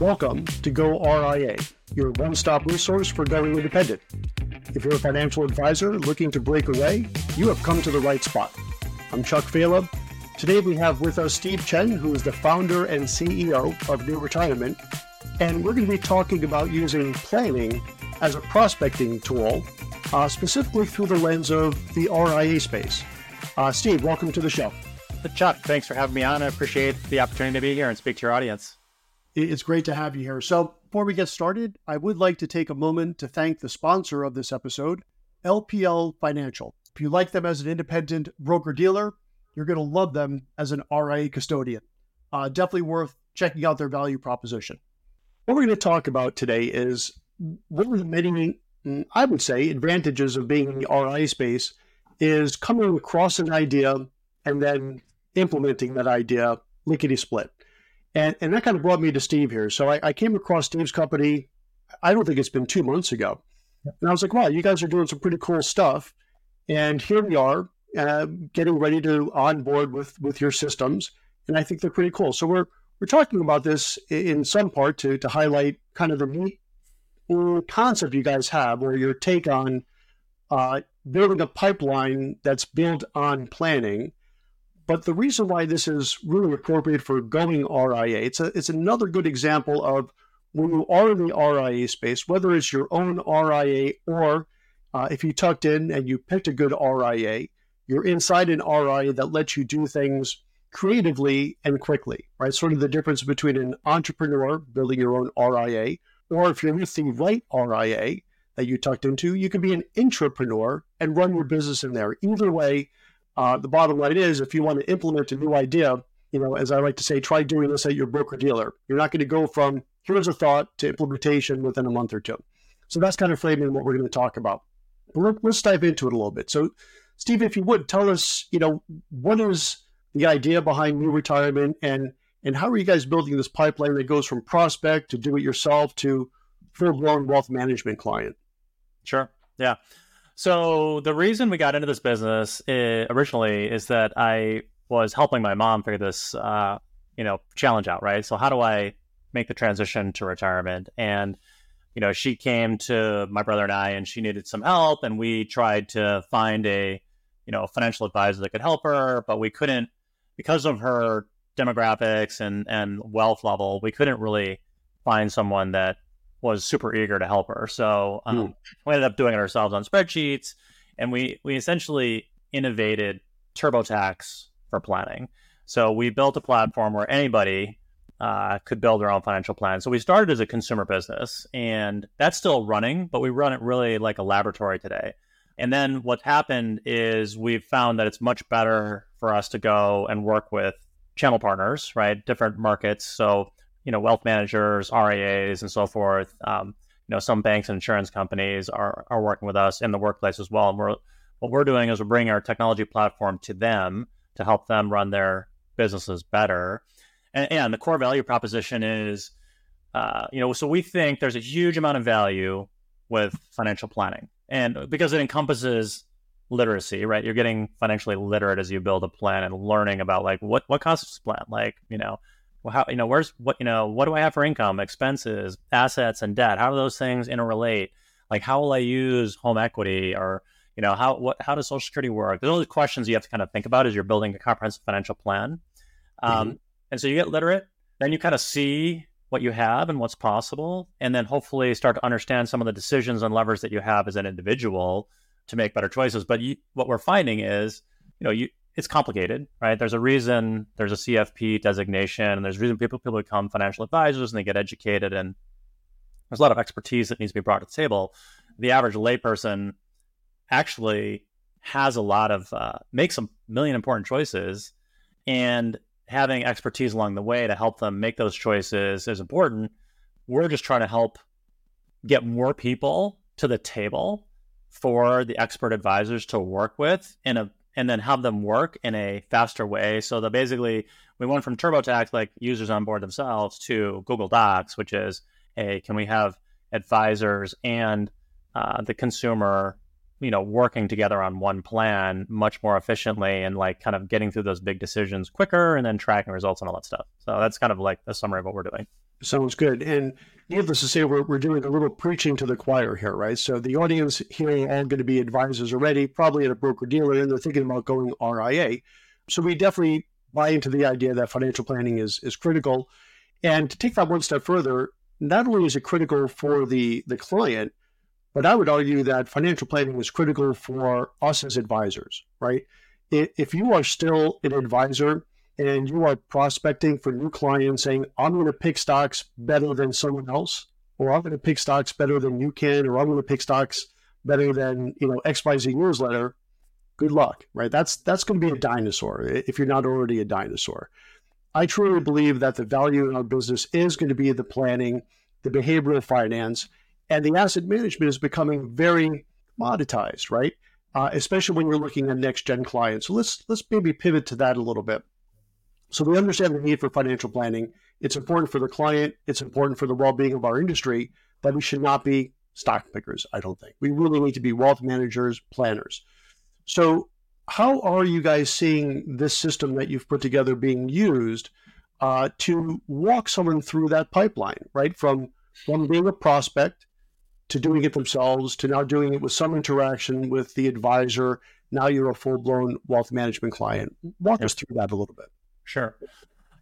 Welcome to Go RIA, your one stop resource for going independent. If you're a financial advisor looking to break away, you have come to the right spot. I'm Chuck Failla. Today we have with us Steve Chen, who is the founder and CEO of NewRetirement, and we're going to be talking about using planning as a prospecting tool, uh, specifically through the lens of the RIA space. Uh, Steve, welcome to the show. Chuck, thanks for having me on. I appreciate the opportunity to be here and speak to your audience. It's great to have you here. So, before we get started, I would like to take a moment to thank the sponsor of this episode, LPL Financial. If you like them as an independent broker dealer, you're going to love them as an RIA custodian. Uh, definitely worth checking out their value proposition. What we're going to talk about today is one of the many, I would say, advantages of being in the RIA space is coming across an idea and then implementing that idea lickety split. And, and that kind of brought me to Steve here. So I, I came across Steve's company, I don't think it's been two months ago. And I was like, wow, you guys are doing some pretty cool stuff. And here we are uh, getting ready to onboard with, with your systems. And I think they're pretty cool. So we're, we're talking about this in some part to, to highlight kind of the neat concept you guys have or your take on uh, building a pipeline that's built on planning but the reason why this is really appropriate for going RIA, it's, a, it's another good example of when you are in the RIA space, whether it's your own RIA or uh, if you tucked in and you picked a good RIA, you're inside an RIA that lets you do things creatively and quickly, right? Sort of the difference between an entrepreneur building your own RIA, or if you're with the right RIA that you tucked into, you can be an intrapreneur and run your business in there. Either way, uh, the bottom line is, if you want to implement a new idea, you know, as I like to say, try doing this at your broker dealer. You're not going to go from here's a thought to implementation within a month or two. So that's kind of framing what we're going to talk about. But let's dive into it a little bit. So, Steve, if you would tell us, you know, what is the idea behind NewRetirement, and and how are you guys building this pipeline that goes from prospect to do it yourself to full blown wealth management client? Sure. Yeah. So the reason we got into this business uh, originally is that I was helping my mom figure this, uh, you know, challenge out. Right. So how do I make the transition to retirement? And you know, she came to my brother and I, and she needed some help, and we tried to find a, you know, financial advisor that could help her, but we couldn't because of her demographics and and wealth level. We couldn't really find someone that was super eager to help her. So um, mm. we ended up doing it ourselves on spreadsheets, and we we essentially innovated TurboTax for planning. So we built a platform where anybody uh, could build their own financial plan. So we started as a consumer business, and that's still running, but we run it really like a laboratory today. And then what happened is we've found that it's much better for us to go and work with channel partners, right? Different markets. So you know wealth managers, RIAs, and so forth. Um, you know, some banks and insurance companies are are working with us in the workplace as well. And we're what we're doing is we're bringing our technology platform to them to help them run their businesses better. And, and the core value proposition is, uh, you know, so we think there's a huge amount of value with financial planning, and because it encompasses literacy, right? You're getting financially literate as you build a plan and learning about like what what constitutes plan, like you know well, how you know where's what you know what do I have for income, expenses, assets, and debt? How do those things interrelate? Like how will I use home equity or you know how what how does Social Security work? Those are the questions you have to kind of think about as you're building a comprehensive financial plan. Um, mm-hmm. And so you get literate, then you kind of see what you have and what's possible, and then hopefully start to understand some of the decisions and levers that you have as an individual to make better choices. But you, what we're finding is, you know, you it's complicated, right? There's a reason there's a CFP designation, and there's a reason people people become financial advisors and they get educated, and there's a lot of expertise that needs to be brought to the table. The average layperson actually has a lot of uh, makes a million important choices, and having expertise along the way to help them make those choices is important. We're just trying to help get more people to the table for the expert advisors to work with in a and then have them work in a faster way. So that basically we went from TurboTax, like users on board themselves, to Google Docs, which is, hey, can we have advisors and uh, the consumer, you know, working together on one plan much more efficiently and like kind of getting through those big decisions quicker and then tracking results and all that stuff. So that's kind of like a summary of what we're doing. Sounds good. And needless to say, we're, we're doing a little preaching to the choir here, right? So the audience here are all going to be advisors already, probably at a broker dealer, and they're thinking about going RIA. So we definitely buy into the idea that financial planning is is critical. And to take that one step further, not only is it critical for the the client, but I would argue that financial planning is critical for us as advisors, right? If you are still an advisor and you are prospecting for new clients saying, I'm going to pick stocks better than someone else, or I'm going to pick stocks better than you can, or I'm going to pick stocks better than, you know, XYZ newsletter, good luck, right? That's that's going to be a dinosaur if you're not already a dinosaur. I truly believe that the value in our business is going to be the planning, the behavioral finance, and the asset management is becoming very commoditized, right? Uh, especially when you're looking at next gen clients. So let's let's maybe pivot to that a little bit. So we understand the need for financial planning. It's important for the client. It's important for the well-being of our industry, but we should not be stock pickers. I don't think we really need to be wealth managers, planners. So how are you guys seeing this system that you've put together being used uh, to walk someone through that pipeline, right? From from being a prospect to doing it themselves to now doing it with some interaction with the advisor. Now you're a full blown wealth management client. Walk us through that a little bit. Sure.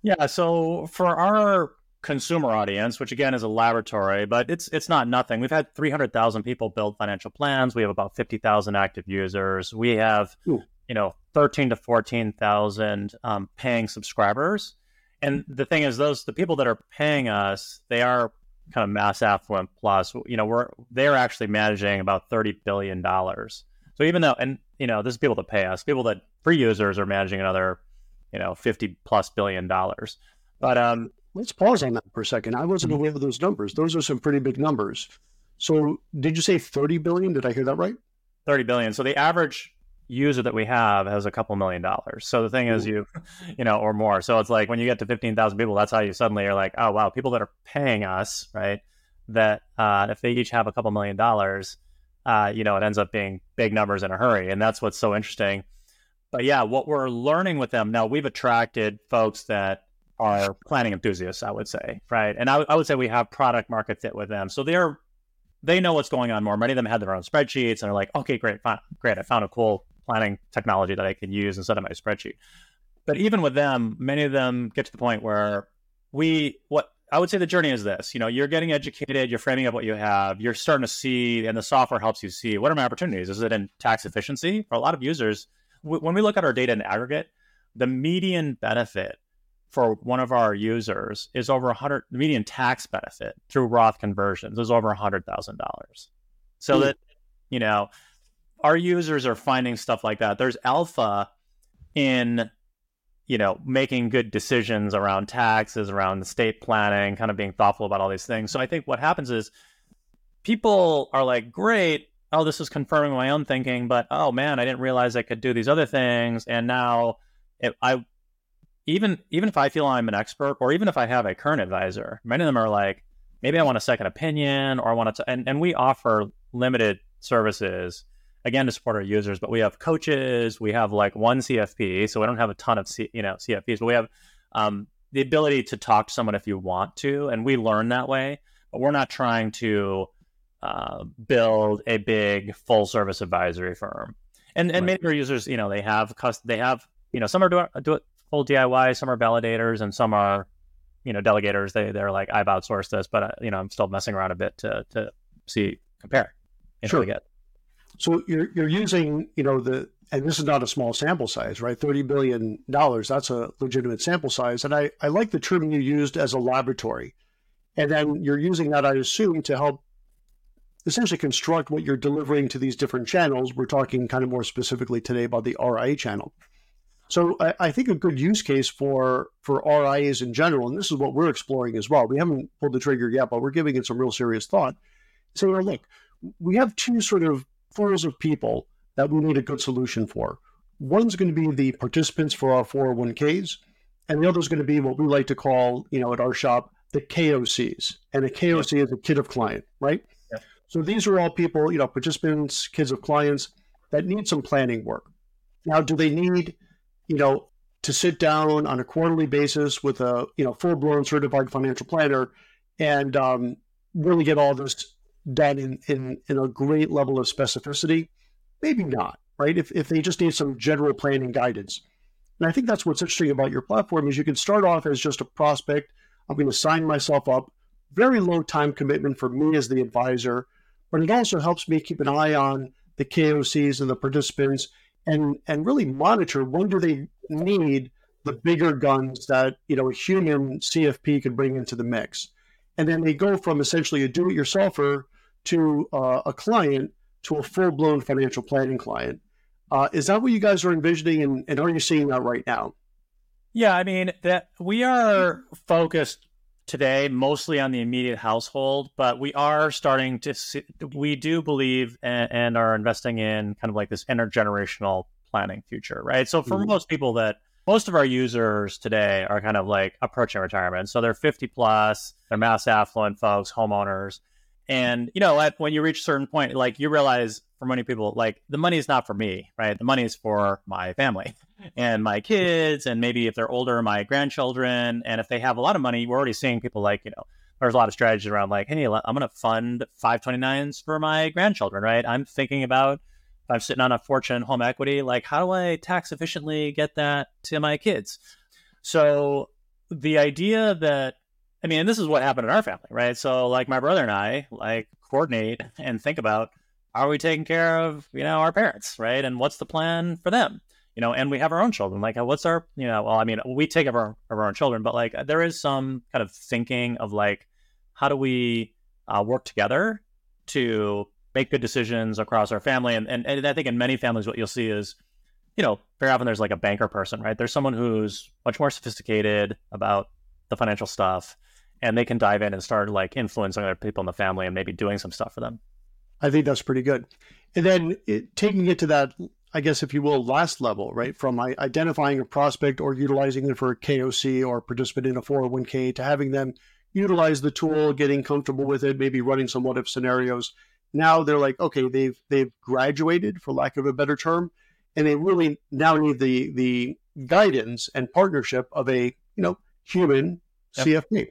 Yeah. So for our consumer audience, which again is a laboratory, but it's it's not nothing. We've had 300,000 people build financial plans. We have about 50,000 active users. We have Ooh. you know 13 to 14,000 um, paying subscribers. And the thing is, those the people that are paying us, they are kind of mass affluent plus. You know, we're they're actually managing about 30 billion dollars. So even though, and you know, this is people that pay us. People that free users are managing another you know, 50 plus billion dollars. But um, let's pause on that for a second. I wasn't mm-hmm. aware of those numbers. Those are some pretty big numbers. So did you say 30 billion? Did I hear that right? 30 billion. So the average user that we have has a couple million dollars. So the thing is you, you know, or more. So it's like when you get to 15,000 people, that's how you suddenly are like, oh, wow, people that are paying us, right? That uh, if they each have a couple million dollars, uh, you know, it ends up being big numbers in a hurry. And that's what's so interesting but yeah, what we're learning with them now, we've attracted folks that are planning enthusiasts, I would say, right? And I, I would say we have product market fit with them, so they're they know what's going on more. Many of them have their own spreadsheets and are like, okay, great, fine, great, I found a cool planning technology that I can use instead of my spreadsheet. But even with them, many of them get to the point where we what I would say the journey is this. You know, you're getting educated, you're framing up what you have, you're starting to see, and the software helps you see what are my opportunities. Is it in tax efficiency? For a lot of users, when we look at our data in aggregate, the median benefit for one of our users is over 100 the median tax benefit through Roth conversions is over $100,000. So mm. that you know, our users are finding stuff like that. There's alpha in you know, making good decisions around taxes, around estate planning, kind of being thoughtful about all these things. So I think what happens is people are like, great, oh, this is confirming my own thinking, but oh man, I didn't realize I could do these other things. And now if I even even if I feel I'm an expert, or even if I have a current advisor, many of them are like, maybe I want a second opinion, or I want to, and, and we offer limited services again to support our users, but we have coaches, we have like one CFP, so we don't have a ton of C, you know CFPs, but we have um, the ability to talk to someone if you want to, and we learn that way. But we're not trying to uh, build a big full service advisory firm. And and right. many of our users, you know, they have they have you know some are do, do it full DIY, some are validators, and some are you know delegators. They they're like I've outsourced this, but uh, you know I'm still messing around a bit to to see compare. Sure. Get. So you're you're using you know the and this is not a small sample size, right? Thirty billion dollars. That's a legitimate sample size, and I I like the term you used as a laboratory, and then you're using that I assume to help essentially construct what you're delivering to these different channels. We're talking kind of more specifically today about the RIA channel. So I, I, think a good use case for for RIAs in general, and this is what we're exploring as well. We haven't pulled the trigger yet, but we're giving it some real serious thought. Say, well, look, we have two sort of pools of people that we need a good solution for. One's going to be the participants for our 401ks, and the other is going to be what we like to call, you know, at our shop, the KOCs. And a KOC is a kid of client, right? So these are all people, you know, participants, kids of clients that need some planning work. Now, do they need, you know, to sit down on a quarterly basis with a you know full blown certified financial planner and um, really get all this done in, in in a great level of specificity? Maybe not, right? If if they just need some general planning guidance. And I think that's what's interesting about your platform is you can start off as just a prospect. I'm going to sign myself up. Very low time commitment for me as the advisor, but it also helps me keep an eye on the KOCs and the participants and and really monitor when do they need the bigger guns that you know a human CFP could bring into the mix, and then they go from essentially a do-it-yourselfer to uh, a client to a full-blown financial planning client. Uh, is that what you guys are envisioning, and, and are you seeing that right now? Yeah, I mean that we are focused today mostly on the immediate household, but we are starting to see, we do believe and, and, are investing in kind of like this intergenerational planning future, right? So for mm-hmm. most people that most of our users today are kind of like approaching retirement. So they're 50 plus, they're mass affluent folks, homeowners. And you know, at, when you reach a certain point, like you realize for many people, like the money is not for me, right? The money is for my family and my kids, and maybe if they're older, my grandchildren. And if they have a lot of money, we're already seeing people like, you know, there's a lot of strategies around like, hey, I'm going to fund 529s for my grandchildren, right? I'm thinking about if I'm sitting on a fortune home equity, like how do I tax efficiently get that to my kids? So the idea that I mean, this is what happened in our family, right? So like my brother and I like coordinate and think about are we taking care of, you know, our parents, right? And what's the plan for them? You know, and we have our own children. Like what's our, you know, well, I mean, we take of our, of our own children, but like there is some kind of thinking of like how do we uh, work together to make good decisions across our family. And, and, and I think in many families, what you'll see is, you know, very often there's like a banker person, right? There's someone who's much more sophisticated about the financial stuff and they can dive in and start like influencing other people in the family and maybe doing some stuff for them. I think that's pretty good. And then it, taking it to that, I guess, if you will, last level, right? From identifying a prospect or utilizing them for a KOC or participant in a 401k to having them utilize the tool, getting comfortable with it, maybe running some what if scenarios. Now they're like, okay, they've they've graduated, for lack of a better term, and they really now need the the guidance and partnership of a you know human yep. CFP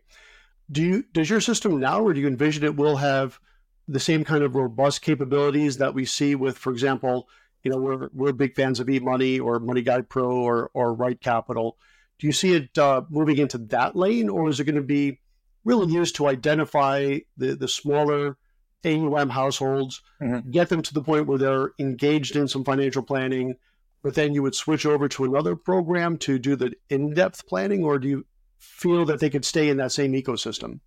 do you does your system now or do you envision it will have the same kind of robust capabilities that we see with for example you know we're, we're big fans of eMoney or MoneyGuidePro or or RightCapital do you see it uh, moving into that lane or is it going to be really used to identify the the smaller AUM households, mm-hmm. get them to the point where they're engaged in some financial planning, but then you would switch over to another program to do the in-depth planning, or do you feel that they could stay in that same ecosystem?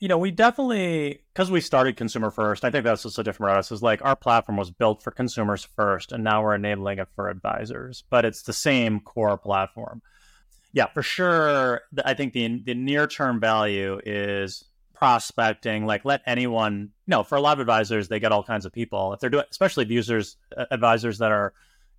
You know, we definitely because we started consumer first. I think that's what's so different about is like our platform was built for consumers first, and now we're enabling it for advisors. But it's the same core platform. Yeah, for sure. I think the the near term value is prospecting. Like, let anyone. You know, for a lot of advisors, they get all kinds of people. If they're doing, especially users, uh, advisors that are,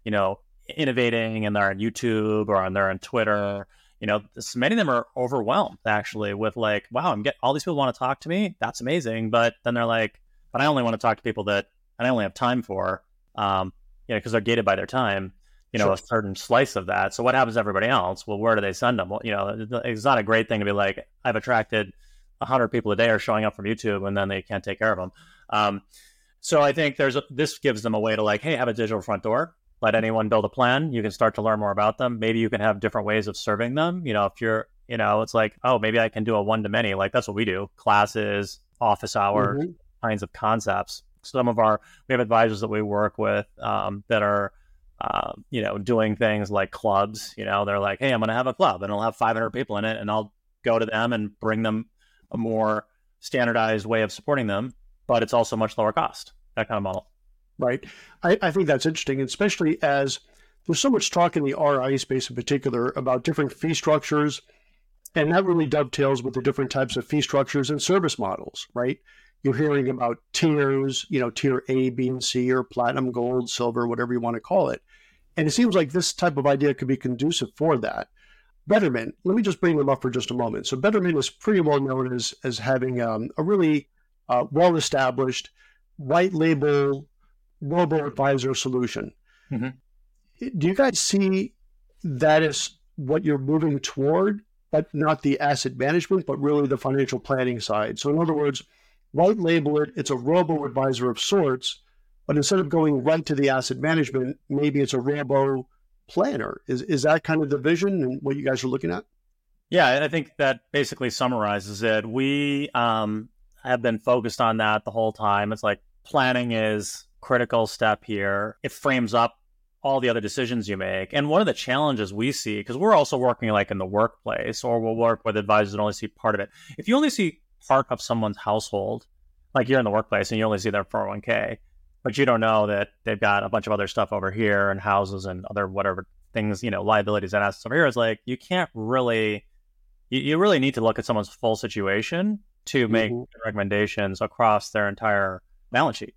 you know, innovating and they're on YouTube or on they're on Twitter you know, this, many of them are overwhelmed actually with like, wow, I'm getting all these people want to talk to me. That's amazing. But then they're like, but I only want to talk to people that and I only have time for, um, you know, because they're gated by their time, you know, sure. a certain slice of that. So what happens to everybody else? Well, where do they send them? Well, you know, it's not a great thing to be like, I've attracted 100 people a day are showing up from YouTube and then they can't take care of them. Um, so I think there's a, this gives them a way to like, hey, have a digital front door let anyone build a plan. You can start to learn more about them. Maybe you can have different ways of serving them. You know, if you're, you know, it's like, oh, maybe I can do a one to many. Like that's what we do classes, office hour mm-hmm. kinds of concepts. Some of our, we have advisors that we work with um, that are, uh, you know, doing things like clubs. You know, they're like, hey, I'm going to have a club and I'll have 500 people in it and I'll go to them and bring them a more standardized way of supporting them, but it's also much lower cost, that kind of model right? I, I think that's interesting, especially as there's so much talk in the RI space in particular about different fee structures. And that really dovetails with the different types of fee structures and service models, right? You're hearing about tiers, you know, tier A, B, and C, or platinum, gold, silver, whatever you want to call it. And it seems like this type of idea could be conducive for that. Betterment, let me just bring them up for just a moment. So, Betterment is pretty well known as, as having um, a really uh, well established white label robo advisor solution. Mm-hmm. Do you guys see that as what you're moving toward, but not the asset management, but really the financial planning side. So, in other words, white label it, it's a robo advisor of sorts, but instead of going right to the asset management, maybe it's a robo planner. Is, is that kind of the vision and what you guys are looking at? Yeah, I think that basically summarizes it. We um, have been focused on that the whole time. It's like planning is critical step here. It frames up all the other decisions you make. And one of the challenges we see, because we're also working like in the workplace or we'll work with advisors and only see part of it. If you only see part of someone's household, like you're in the workplace and you only see their 401k, but you don't know that they've got a bunch of other stuff over here and houses and other whatever things, you know, liabilities and assets over here. It's like you can't really, you, you really need to look at someone's full situation to make mm-hmm. recommendations across their entire balance sheet.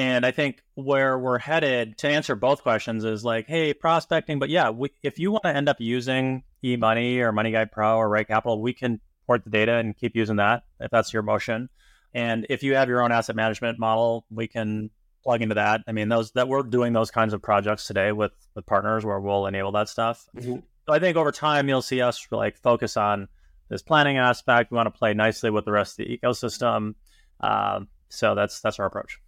And I think where we're headed to answer both questions is like, hey, prospecting. But yeah, we, if you want to end up using eMoney or MoneyGuidePro or RightCapital, we can port the data and keep using that if that's your motion. And if you have your own asset management model, we can plug into that. I mean, those that we're doing those kinds of projects today with with partners where we'll enable that stuff. Mm-hmm. So I think over time you'll see us like focus on this planning aspect. We want to play nicely with the rest of the ecosystem. Uh, so that's that's our approach.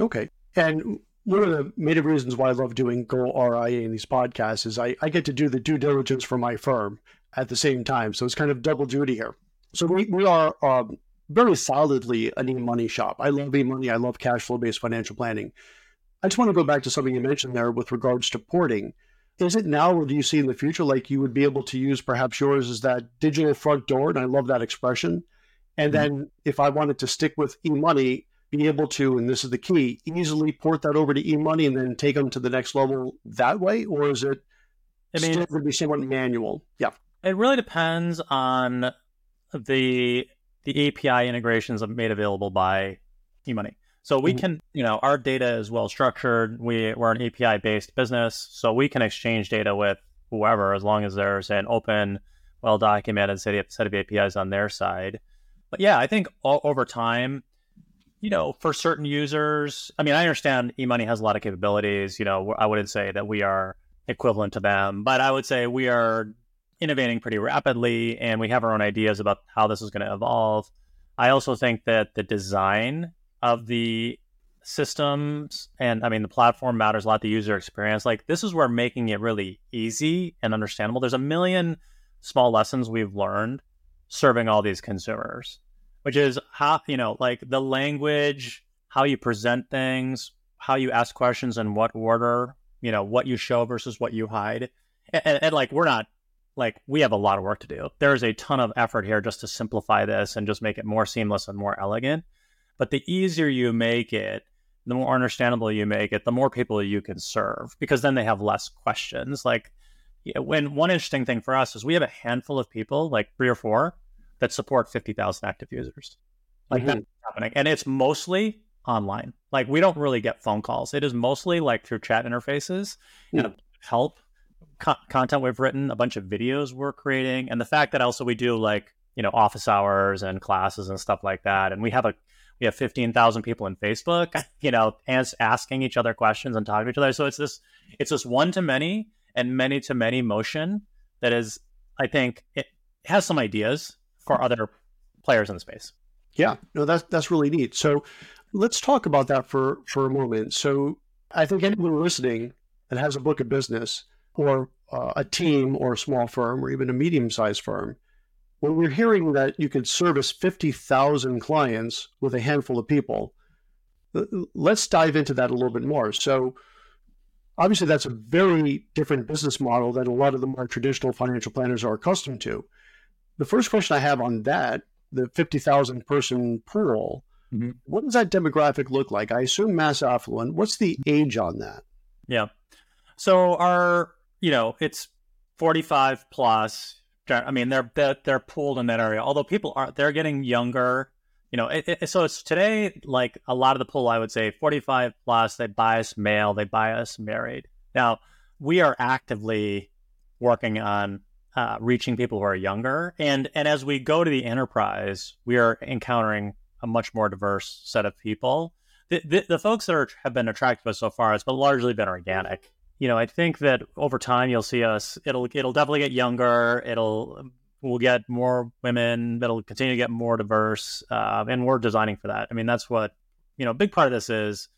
Okay. And one of the main reasons why I love doing Go RIA in these podcasts is I, I get to do the due diligence for my firm at the same time. So it's kind of double duty here. So we, we are um, very solidly an eMoney shop. I love eMoney. I love cash flow based financial planning. I just want to go back to something you mentioned there with regards to porting. Is it now or do you see in the future like you would be able to use perhaps yours as that digital front door? And I love that expression. And mm-hmm. then if I wanted to stick with eMoney, be able to, and this is the key, easily port that over to eMoney and then take them to the next level that way, or is it I mean, still going to be somewhat manual? Yeah, it really depends on the the API integrations made available by eMoney. So we mm-hmm. can, you know, our data is well structured. We we're an API based business, so we can exchange data with whoever as long as there's an open, well documented set of, set of APIs on their side. But yeah, I think all, over time you know, for certain users, I mean, I understand eMoney has a lot of capabilities. You know, I wouldn't say that we are equivalent to them, but I would say we are innovating pretty rapidly and we have our own ideas about how this is going to evolve. I also think that the design of the systems and I mean, the platform matters a lot, the user experience. Like, this is where making it really easy and understandable. There's a million small lessons we've learned serving all these consumers which is how you know like the language how you present things how you ask questions in what order you know what you show versus what you hide. And, and, and, like we're not like we have a lot of work to do. There's a ton of effort here just to simplify this and just make it more seamless and more elegant. But the easier you make it the more understandable you make it the more people you can serve because then they have less questions. Like when one interesting thing for us is we have a handful of people like three or four that support 50,000 active users. Like mm-hmm. that's happening. And it's mostly online. Like we don't really get phone calls. It is mostly like through chat interfaces mm-hmm. and help co- content we've written, a bunch of videos we're creating, and the fact that also we do like, you know, office hours and classes and stuff like that. And we have a we have 15,000 people in Facebook, you know, as, asking each other questions and talking to each other. So it's this it's this one to many and many to many motion that is I think it has some ideas for other players in the space. Yeah, no, that's that's really neat. So let's talk about that for for a moment. So I think anyone listening that has a book of business or uh, a team or a small firm or even a medium sized firm, when we're hearing that you could service 50,000 clients with a handful of people, let's dive into that a little bit more. So, obviously, that's a very different business model than a lot of the more traditional financial planners are accustomed to the first question I have on that, the 50,000 person pool, mm-hmm. what does that demographic look like? I assume mass affluent. What's the age on that? Yeah. So our, you know, it's 45 plus. I mean, they're, they're, they're pooled in that area. Although people are, they're getting younger. You know, it, it, so it's today like a lot of the pool. I would say 45 plus. They bias male. They bias married. Now we are actively working on uh, reaching people who are younger. And and as we go to the enterprise, we are encountering a much more diverse set of people. The, the, the folks that are, have been attracted to us so far, it's been largely been organic. you know, I think that over time you'll see us. It'll it'll definitely get younger. It'll we'll get more women. That'll continue to get more diverse, uh, and we're designing for that. I mean, that's what you know. A big part of this is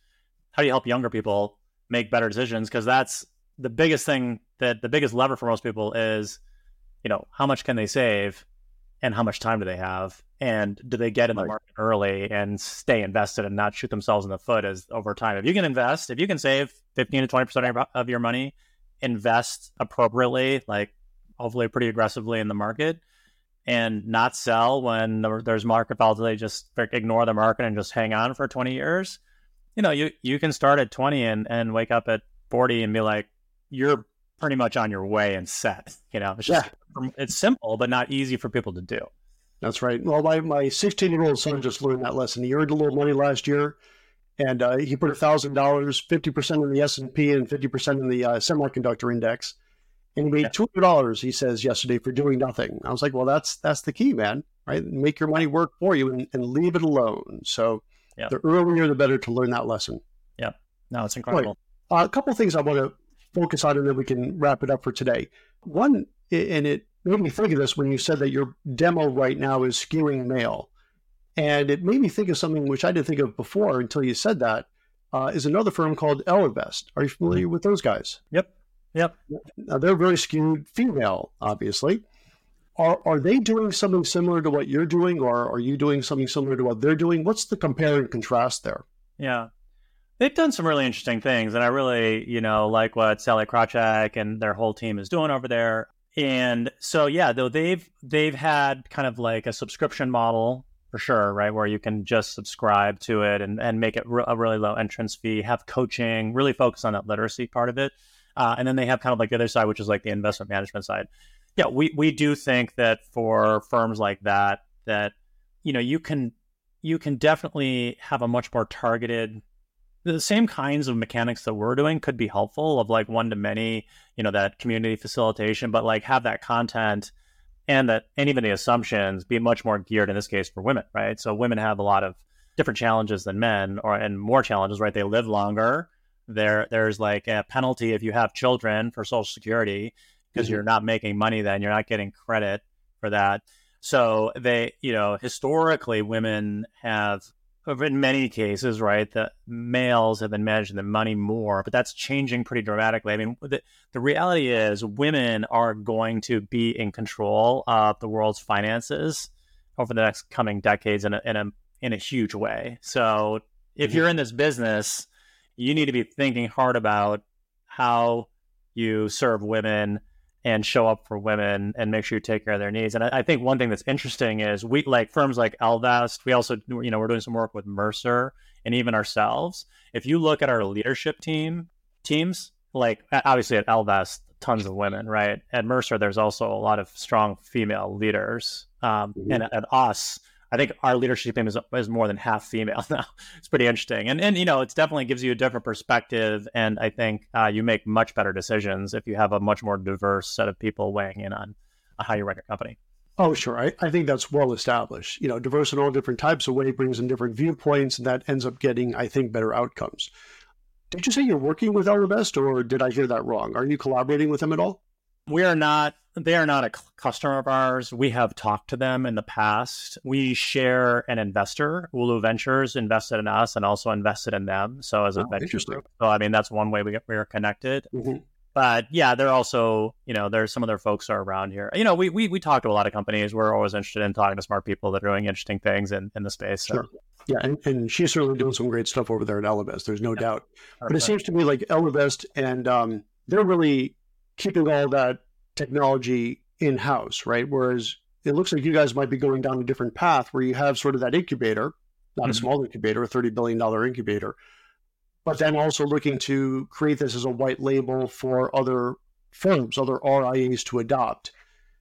how do you help younger people make better decisions? Because that's the biggest thing that the biggest lever for most people is, you know, how much can they save, and how much time do they have, and do they get in the right. market early and stay invested and not shoot themselves in the foot as over time. If you can invest, if you can save fifteen to twenty percent of your money, invest appropriately, like hopefully pretty aggressively in the market, and not sell when there's market volatility. Just ignore the market and just hang on for twenty years. You know, you you can start at twenty and and wake up at forty and be like, you're pretty much on your way and set. You know, it's just yeah. it's simple but not easy for people to do. That's right. Well, my, my 16 year old son just learned that lesson. He earned a little money last year, and uh, he put thousand dollars, 50% in the S and P, and 50% in the uh, semiconductor index, and he made two hundred dollars. He says yesterday for doing nothing. I was like, well, that's that's the key, man. Right? Make your money work for you and, and leave it alone. So yeah. the earlier the better to learn that lesson. Yeah. No, it's incredible. Right. Uh, a couple of things I want to focus on, and then we can wrap it up for today. One, and it made me think of this when you said that your demo right now is skewing male. And it made me think of something which I didn't think of before until you said that. Uh, is another firm called Ellevest. Are you familiar with those guys? Yep. Yep. Now they're very skewed female, obviously. Are, are they doing something similar to what you're doing, or are you doing something similar to what they're doing? What's the compare and contrast there? Yeah. They've done some really interesting things, and I really, you know, like what Sally Krawcheck and their whole team is doing over there. And so yeah, though they've they've had kind of like a subscription model for sure, right, where you can just subscribe to it and and make it a really low entrance fee, have coaching, really focus on that literacy part of it, uh, and then they have kind of like the other side, which is like the investment management side. Yeah, we we do think that for firms like that, that you know you can you can definitely have a much more targeted the same kinds of mechanics that we're doing could be helpful of like one to many, you know, that community facilitation, but like have that content and that and even the assumptions be much more geared in this case for women, right? So women have a lot of different challenges than men or and more challenges, right? They live longer. There there's like a penalty if you have children for social security because mm-hmm. you're not making money then, you're not getting credit for that. So they, you know, historically women have in many cases, right, the males have been managing the money more, but that's changing pretty dramatically. I mean, the, the reality is women are going to be in control of the world's finances over the next coming decades in a, in a, in a huge way. So if mm-hmm. you're in this business, you need to be thinking hard about how you serve women and show up for women and make sure you take care of their needs. And I, I, think one thing that's interesting is we like firms like Ellevest. We also, you know, we're doing some work with Mercer and even ourselves. If you look at our leadership team teams, like obviously at Ellevest, tons of women, right? At Mercer, there's also a lot of strong female leaders. Um, mm-hmm. And at us, I think our leadership team is, is more than half female now. it's pretty interesting, and and you know, it definitely gives you a different perspective, and I think uh, you make much better decisions if you have a much more diverse set of people weighing in on how you run your company. Oh, sure. I, I think that's well established. You know, diverse in all different types of way brings in different viewpoints, and that ends up getting, I think, better outcomes. Did you say you're working with Ellevest, or did I hear that wrong? Are you collaborating with them at all? We are not they are not a customer of ours. We have talked to them in the past. We share an investor. Ulu Ventures invested in us and also invested in them. So as a oh, venture group. So I mean that's one way we get, we are connected. Mm-hmm. But yeah, they're also, you know, there's some of their folks are around here. You know, we, we we talk to a lot of companies. We're always interested in talking to smart people that are doing interesting things in, in the space. So. Sure. Yeah, and, and she's certainly doing some great stuff over there at Ellevest. There's no yeah. doubt. But it seems to me like Ellevest and um, they're really keeping all that technology in house, right? Whereas it looks like you guys might be going down a different path where you have sort of that incubator, not mm-hmm. a small incubator, a $30 billion incubator, but then also looking to create this as a white label for other firms, other RIAs to adopt.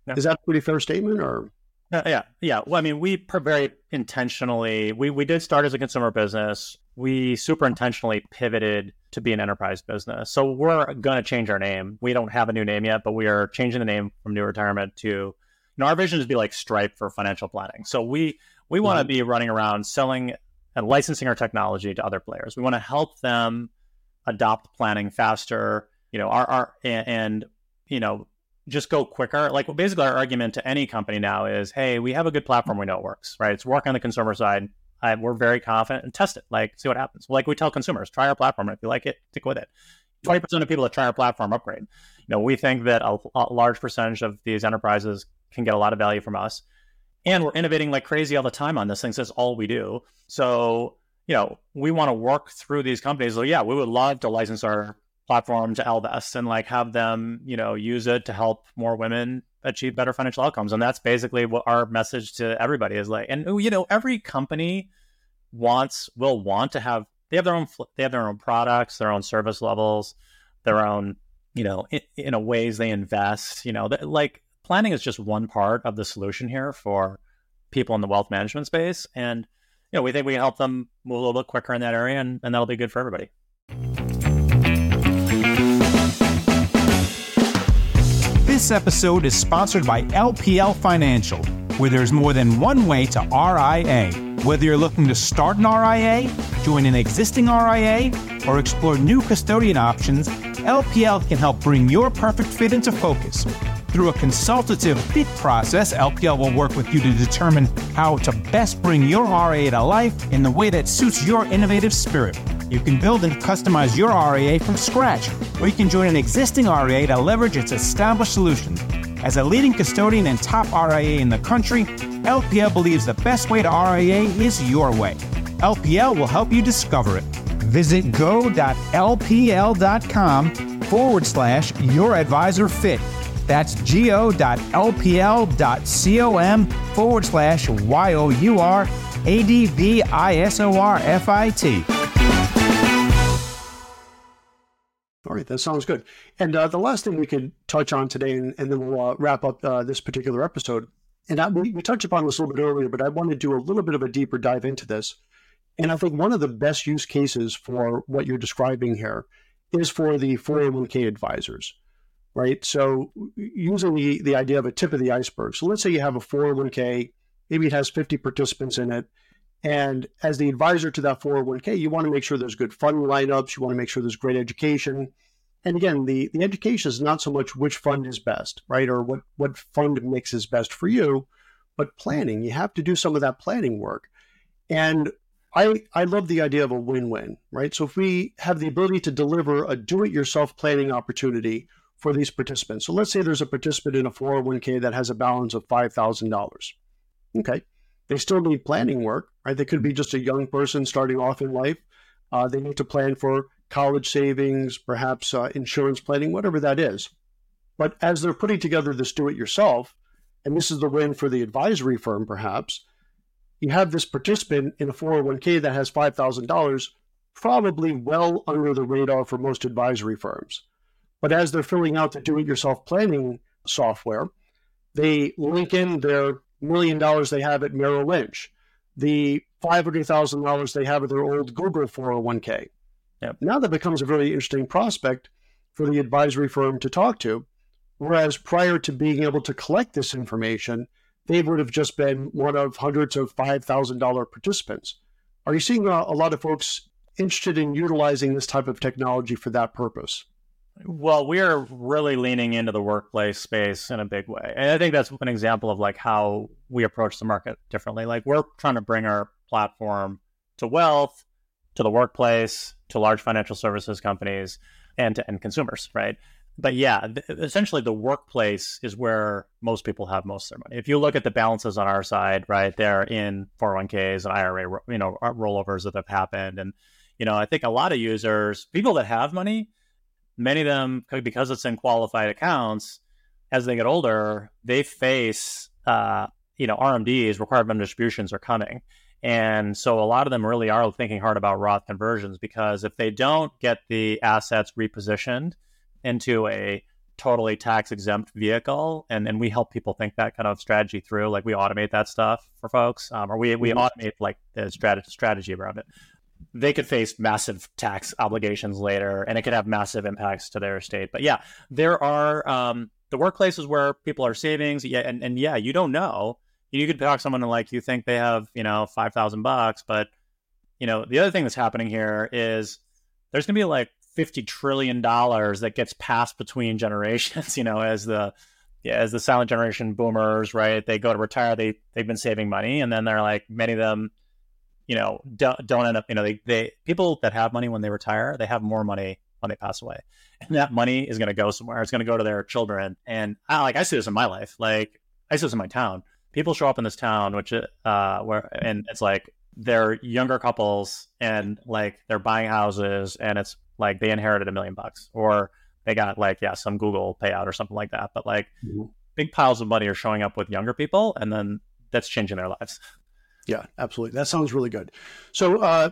Yeah. Is that a pretty fair statement or? Uh, yeah, yeah. Well, I mean, we very intentionally we we did start as a consumer business. We super intentionally pivoted to be an enterprise business. So we're going to change our name. We don't have a new name yet, but we are changing the name from NewRetirement to. You know, our vision is to be like Stripe for financial planning. So we we want to mm-hmm. be running around selling and licensing our technology to other players. We want to help them adopt planning faster you know, our, our and, and you know, just go quicker. Like basically, our argument to any company now is, hey, we have a good platform. We know it works, right? It's work on the consumer side. I, we're very confident and test it. Like, see what happens. Like we tell consumers, try our platform. If you like it, stick with it. Twenty percent of people that try our platform upgrade. You know, we think that a, a large percentage of these enterprises can get a lot of value from us, and we're innovating like crazy all the time on this thing. So that's all we do. So you know, we want to work through these companies. So yeah, we would love to license our platform to Ellevest and like have them, you know, use it to help more women achieve better financial outcomes. And that's basically what our message to everybody is like. And oh, you know, every company wants will want to have they have their own they have their own products, their own service levels, their own you know in, in a ways they invest. You know, like planning is just one part of the solution here for people in the wealth management space, and you know we think we can help them move a little bit quicker in that area, and, and that'll be good for everybody. This episode is sponsored by LPL Financial, where there's more than one way to RIA. Whether you're looking to start an RIA, join an existing RIA, or explore new custodian options, LPL can help bring your perfect fit into focus. Through a consultative fit process, LPL will work with you to determine how to best bring your RIA to life in the way that suits your innovative spirit. You can build and customize your RIA from scratch, or you can join an existing RIA to leverage its established solutions. As a leading custodian and top RIA in the country, LPL believes the best way to RIA is your way. LPL will help you discover it. Visit go.lpl.com forward slash your advisor fit. That's go.lpl.com forward slash Y O U R A D V I S O R F I T. that sounds good. And uh, the last thing we could touch on today, and, and then we'll uh, wrap up uh, this particular episode. And I, we, we touched upon this a little bit earlier, but I want to do a little bit of a deeper dive into this. And I think one of the best use cases for what you're describing here is for the 401k advisors, right? So using the, the idea of a tip of the iceberg. So let's say you have a 401k, maybe it has 50 participants in it. And as the advisor to that 401k, you want to make sure there's good fund lineups. You want to make sure there's great education. And again, the, the education is not so much which fund is best, right? Or what, what fund mix is best for you, but planning. You have to do some of that planning work. And I, I love the idea of a win win, right? So if we have the ability to deliver a do it yourself planning opportunity for these participants. So let's say there's a participant in a 401k that has a balance of $5,000. Okay. They still need planning work, right? They could be just a young person starting off in life. Uh, they need to plan for college savings, perhaps uh, insurance planning, whatever that is. But as they're putting together this do it yourself, and this is the win for the advisory firm, perhaps, you have this participant in a 401k that has $5,000, probably well under the radar for most advisory firms. But as they're filling out the do it yourself planning software, they link in their million dollars they have at Merrill Lynch, the $500,000 they have at their old Google 401k. Yep. Now that becomes a very interesting prospect for the advisory firm to talk to. Whereas prior to being able to collect this information, they would have just been one of hundreds of $5,000 participants. Are you seeing a, a lot of folks interested in utilizing this type of technology for that purpose? Well, we are really leaning into the workplace space in a big way. And I think that's an example of like how we approach the market differently. Like we're trying to bring our platform to wealth, to the workplace, to large financial services companies, and to end consumers, right? But yeah, th- essentially the workplace is where most people have most of their money. If you look at the balances on our side, right, they're in 401ks and IRA, you know, uh, rollovers that have happened. And, you know, I think a lot of users, people that have money, many of them, because it's in qualified accounts, as they get older, they face, uh, you know, RMDs, required minimum distributions are coming. And so a lot of them really are thinking hard about Roth conversions because if they don't get the assets repositioned into a totally tax exempt vehicle, and, and we help people think that kind of strategy through, like we automate that stuff for folks, um, or we, we mm-hmm. automate like the strategy, strategy around it. They could face massive tax obligations later, and it could have massive impacts to their estate. But yeah, there are um, the workplaces where people are savings. Yeah, and, and yeah, you don't know you could talk to someone and like you think they have you know five thousand bucks, but you know the other thing that's happening here is there's gonna be like fifty trillion dollars that gets passed between generations. You know, as the yeah, as the silent generation boomers, right? They go to retire, they they've been saving money, and then they're like many of them, you know, don't don't end up. You know, they they people that have money when they retire, they have more money when they pass away, and that money is going to go somewhere. It's going to go to their children, and I like I see this in my life. Like I see this in my town. People show up in this town, which uh, where and it's like they're younger couples and like they're buying houses and it's like they inherited a million bucks or they got like yeah some google payout or something like that. But like mm-hmm. big piles of money are showing up with younger people and then that's changing their lives. Yeah absolutely. That sounds really good. So uh,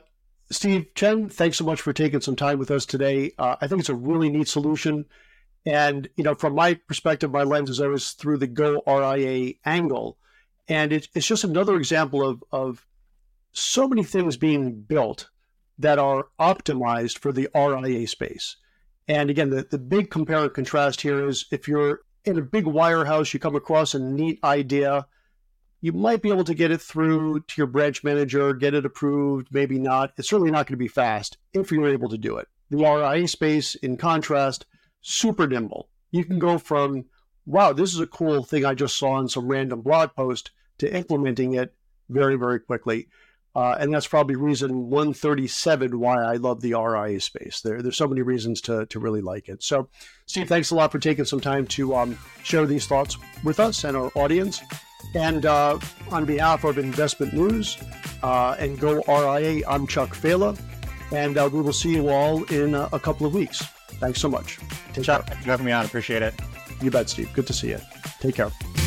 steve chen thanks so much for taking some time with us today. Uh, i think it's a really neat solution. And you know from my perspective my lens is always through the go ria angle and it's, it's just another example of, of so many things being built that are optimized for the RIA space. And again, the, the big compare and contrast here is if you're in a big wirehouse, you come across a neat idea, you might be able to get it through to your branch manager, get it approved, maybe not. It's certainly not going to be fast if you're able to do it. The RIA space, in contrast, super nimble. You can go from, wow, this is a cool thing I just saw in some random blog post to implementing it very, very quickly. Uh, and that's probably reason 137 why I love the RIA space. There, there's so many reasons to, to really like it. So, Steve, thanks a lot for taking some time to um, share these thoughts with us and our audience. And uh, on behalf of Investment News uh, and Go RIA, I'm Chuck Failla, and uh, we will see you all in a, a couple of weeks. Thanks so much. Take Chuck, care. thanks for having me on. Appreciate it. You bet, Steve. Good to see you. Take care.